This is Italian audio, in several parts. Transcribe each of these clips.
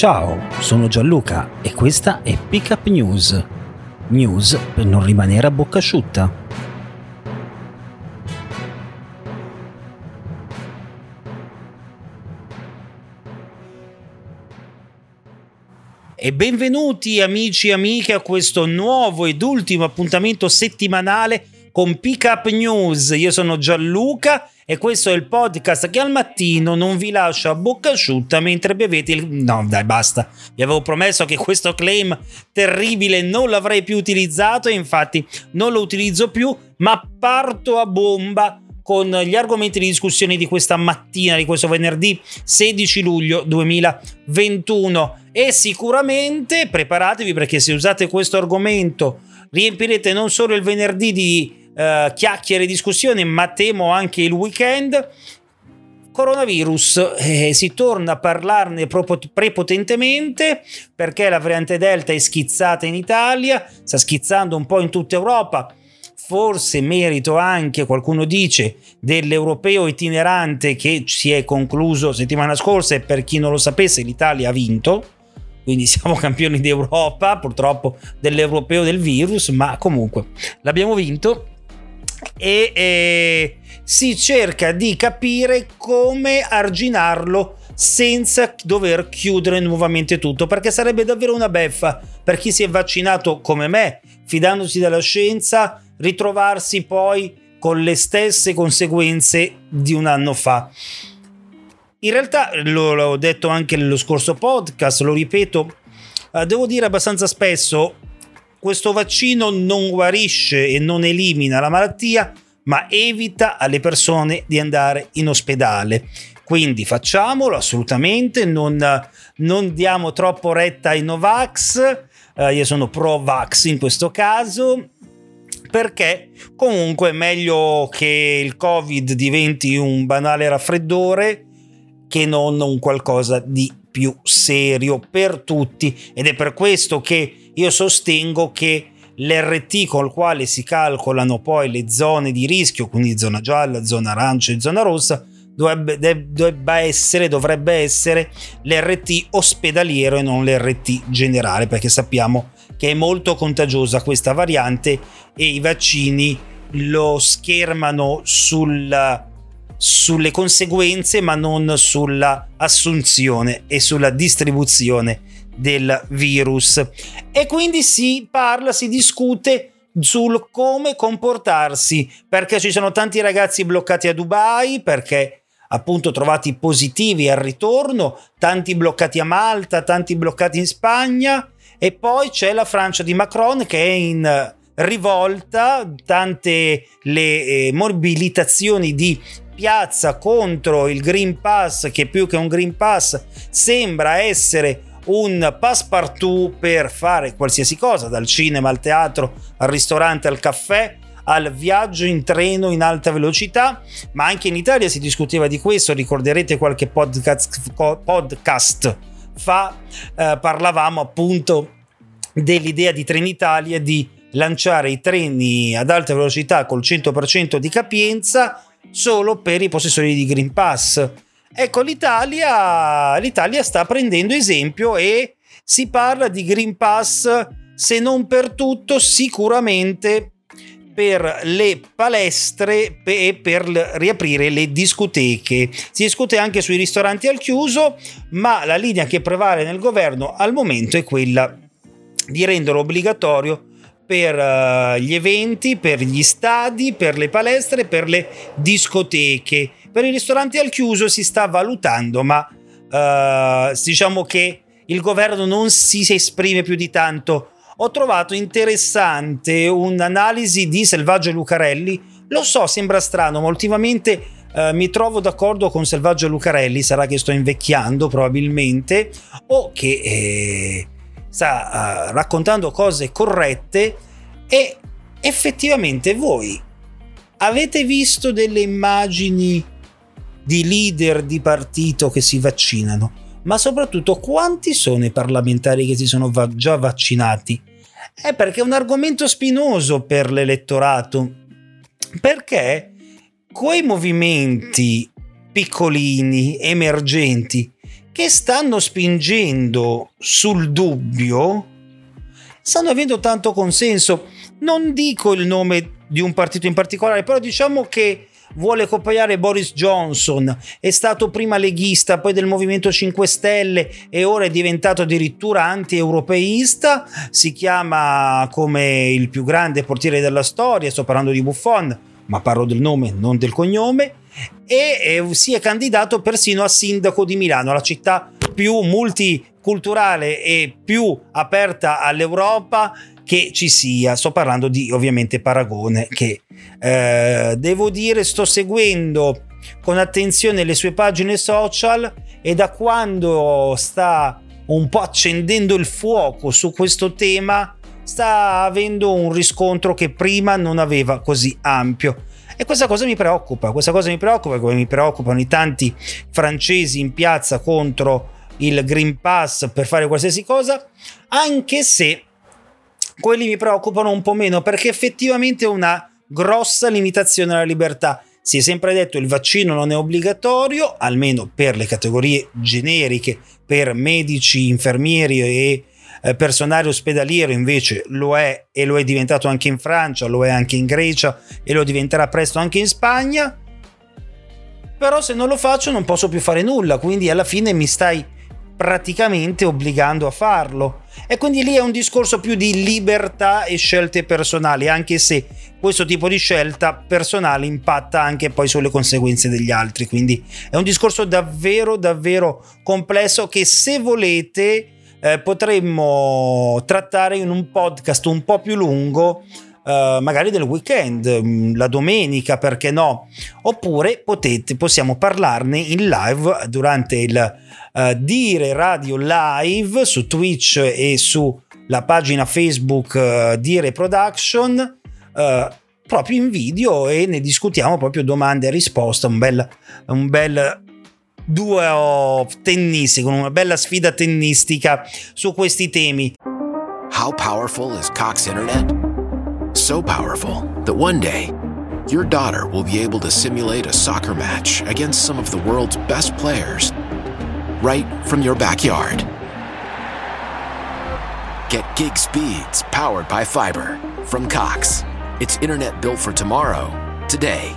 Ciao, sono Gianluca e questa è Pickup News. News per non rimanere a bocca asciutta. E benvenuti amici e amiche a questo nuovo ed ultimo appuntamento settimanale con Pickup News. Io sono Gianluca e questo è il podcast che al mattino non vi lascia a bocca asciutta mentre bevete il... No, dai, basta. Vi avevo promesso che questo claim terribile non l'avrei più utilizzato e infatti non lo utilizzo più, ma parto a bomba con gli argomenti di discussione di questa mattina, di questo venerdì 16 luglio 2021. E sicuramente preparatevi perché se usate questo argomento riempirete non solo il venerdì di eh, chiacchiere e discussioni, ma temo anche il weekend. Coronavirus, eh, si torna a parlarne proprio prepotentemente perché la variante Delta è schizzata in Italia, sta schizzando un po' in tutta Europa. Forse merito anche, qualcuno dice, dell'europeo itinerante che si è concluso settimana scorsa e per chi non lo sapesse l'Italia ha vinto, quindi siamo campioni d'Europa, purtroppo dell'europeo del virus, ma comunque l'abbiamo vinto e eh, si cerca di capire come arginarlo senza dover chiudere nuovamente tutto, perché sarebbe davvero una beffa per chi si è vaccinato come me, fidandosi della scienza, ritrovarsi poi con le stesse conseguenze di un anno fa. In realtà, l'ho detto anche nello scorso podcast, lo ripeto, eh, devo dire abbastanza spesso, questo vaccino non guarisce e non elimina la malattia, ma evita alle persone di andare in ospedale. Quindi facciamolo assolutamente, non, non diamo troppo retta ai Novax, eh, io sono pro-vax in questo caso, perché comunque è meglio che il Covid diventi un banale raffreddore che non un qualcosa di più serio per tutti ed è per questo che io sostengo che l'RT col quale si calcolano poi le zone di rischio, quindi zona gialla, zona arancia e zona rossa, dovrebbe, essere, dovrebbe essere l'RT ospedaliero e non l'RT generale, perché sappiamo che è molto contagiosa questa variante e i vaccini lo schermano sul, sulle conseguenze ma non sulla assunzione e sulla distribuzione del virus. E quindi si parla si discute sul come comportarsi perché ci sono tanti ragazzi bloccati a Dubai perché appunto trovati positivi al ritorno tanti bloccati a Malta tanti bloccati in Spagna e poi c'è la Francia di Macron che è in rivolta, tante le eh, mobilitazioni di piazza contro il Green Pass, che più che un Green Pass sembra essere un passepartout per fare qualsiasi cosa, dal cinema al teatro, al ristorante, al caffè, al viaggio in treno in alta velocità, ma anche in Italia si discuteva di questo, ricorderete qualche podcast, podcast fa eh, parlavamo appunto dell'idea di Trenitalia di lanciare i treni ad alta velocità col 100% di capienza solo per i possessori di Green Pass. Ecco, l'Italia, l'Italia sta prendendo esempio e si parla di Green Pass, se non per tutto, sicuramente per le palestre e per riaprire le discoteche. Si discute anche sui ristoranti al chiuso, ma la linea che prevale nel governo al momento è quella di renderlo obbligatorio per uh, gli eventi, per gli stadi, per le palestre, per le discoteche. Per i ristoranti al chiuso si sta valutando, ma uh, diciamo che il governo non si esprime più di tanto. Ho trovato interessante un'analisi di Selvaggio Lucarelli, Lo so, sembra strano, ma ultimamente eh, mi trovo d'accordo con Selvaggio Lucarelli, sarà che sto invecchiando probabilmente, o che eh, sta uh, raccontando cose corrette e effettivamente voi avete visto delle immagini di leader di partito che si vaccinano, ma soprattutto quanti sono i parlamentari che si sono va- già vaccinati? È perché è un argomento spinoso per l'elettorato, perché quei movimenti piccolini, emergenti, che stanno spingendo sul dubbio, stanno avendo tanto consenso. Non dico il nome di un partito in particolare, però diciamo che vuole copiare Boris Johnson, è stato prima leghista, poi del Movimento 5 Stelle e ora è diventato addirittura anti-europeista, si chiama come il più grande portiere della storia, sto parlando di Buffon, ma parlo del nome, non del cognome, e si è candidato persino a sindaco di Milano, la città più multiculturale e più aperta all'Europa che ci sia. Sto parlando di ovviamente Paragone, che eh, devo dire sto seguendo con attenzione le sue pagine social e da quando sta un po' accendendo il fuoco su questo tema sta avendo un riscontro che prima non aveva così ampio. E questa cosa mi preoccupa, questa cosa mi preoccupa come mi preoccupano i tanti francesi in piazza contro il Green Pass per fare qualsiasi cosa, anche se quelli mi preoccupano un po' meno perché effettivamente è una grossa limitazione alla libertà. Si è sempre detto che il vaccino non è obbligatorio, almeno per le categorie generiche, per medici, infermieri e eh, personale ospedaliero invece lo è e lo è diventato anche in Francia, lo è anche in Grecia e lo diventerà presto anche in Spagna. Però se non lo faccio non posso più fare nulla, quindi alla fine mi stai praticamente obbligando a farlo. E quindi lì è un discorso più di libertà e scelte personali, anche se questo tipo di scelta personale impatta anche poi sulle conseguenze degli altri. Quindi è un discorso davvero, davvero complesso che se volete eh, potremmo trattare in un podcast un po' più lungo. Uh, magari del weekend, mm, la domenica, perché no? Oppure potete, possiamo parlarne in live durante il uh, Dire Radio Live su Twitch e sulla pagina Facebook uh, Dire Production. proprio in video e ne discutiamo proprio domande e risposte, un bel, un bel duo tennistico, una bella sfida tennistica su questi temi. How powerful is Cox Internet? So powerful that one day your daughter will be able to simulate a soccer match against some of the world's best players right from your backyard. Get gig speeds powered by fiber from Cox. It's internet built for tomorrow, today.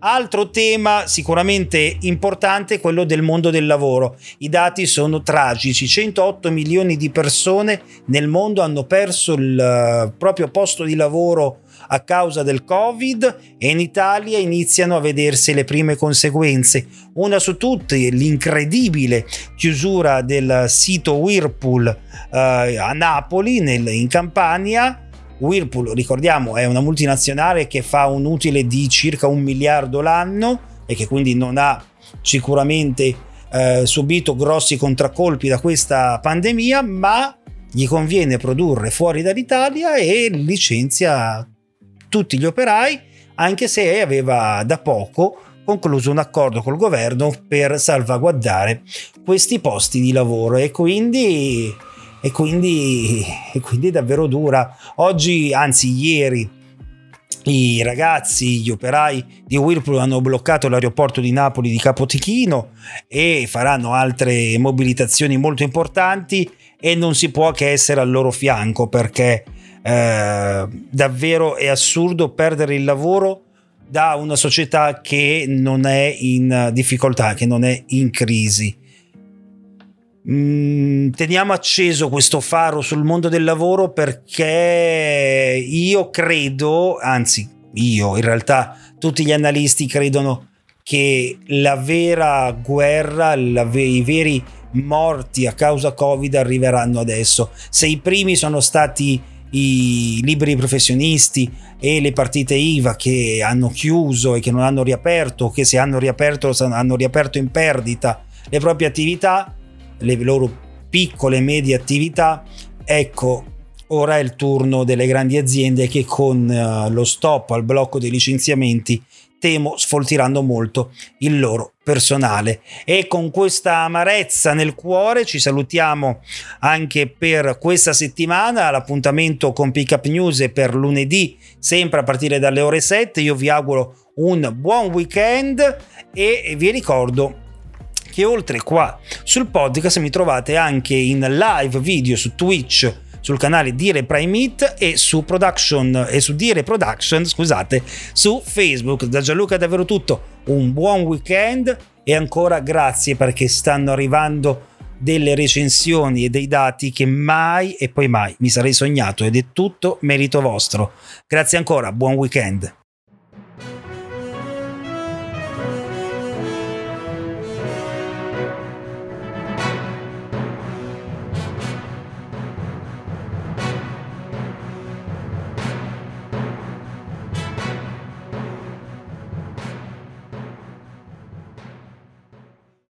Altro tema sicuramente importante è quello del mondo del lavoro. I dati sono tragici, 108 milioni di persone nel mondo hanno perso il eh, proprio posto di lavoro a causa del Covid e in Italia iniziano a vedersi le prime conseguenze. Una su tutte, l'incredibile chiusura del sito Whirlpool eh, a Napoli, nel, in Campania. Whirlpool, ricordiamo, è una multinazionale che fa un utile di circa un miliardo l'anno e che quindi non ha sicuramente eh, subito grossi contraccolpi da questa pandemia, ma gli conviene produrre fuori dall'Italia e licenzia tutti gli operai, anche se aveva da poco concluso un accordo col governo per salvaguardare questi posti di lavoro. E quindi, e quindi, e quindi è davvero dura. Oggi, anzi ieri, i ragazzi, gli operai di Whirlpool hanno bloccato l'aeroporto di Napoli di Capotichino e faranno altre mobilitazioni molto importanti e non si può che essere al loro fianco perché eh, davvero è assurdo perdere il lavoro da una società che non è in difficoltà, che non è in crisi. Mm, teniamo acceso questo faro sul mondo del lavoro perché io credo, anzi io in realtà tutti gli analisti credono che la vera guerra, la, i veri morti a causa Covid arriveranno adesso. Se i primi sono stati i liberi professionisti e le partite IVA che hanno chiuso e che non hanno riaperto, che se hanno riaperto hanno riaperto in perdita le proprie attività, le loro piccole e medie attività, ecco, ora è il turno delle grandi aziende che con uh, lo stop al blocco dei licenziamenti temo sfoltiranno molto il loro personale. E con questa amarezza nel cuore ci salutiamo anche per questa settimana. L'appuntamento con Pickup News è per lunedì, sempre a partire dalle ore 7. Io vi auguro un buon weekend e vi ricordo che oltre qua sul podcast mi trovate anche in live video su Twitch sul canale Dire Prime It e su Production e su Dire Production, scusate, su Facebook. Da Gianluca è davvero tutto. Un buon weekend e ancora grazie perché stanno arrivando delle recensioni e dei dati che mai e poi mai mi sarei sognato ed è tutto merito vostro. Grazie ancora, buon weekend.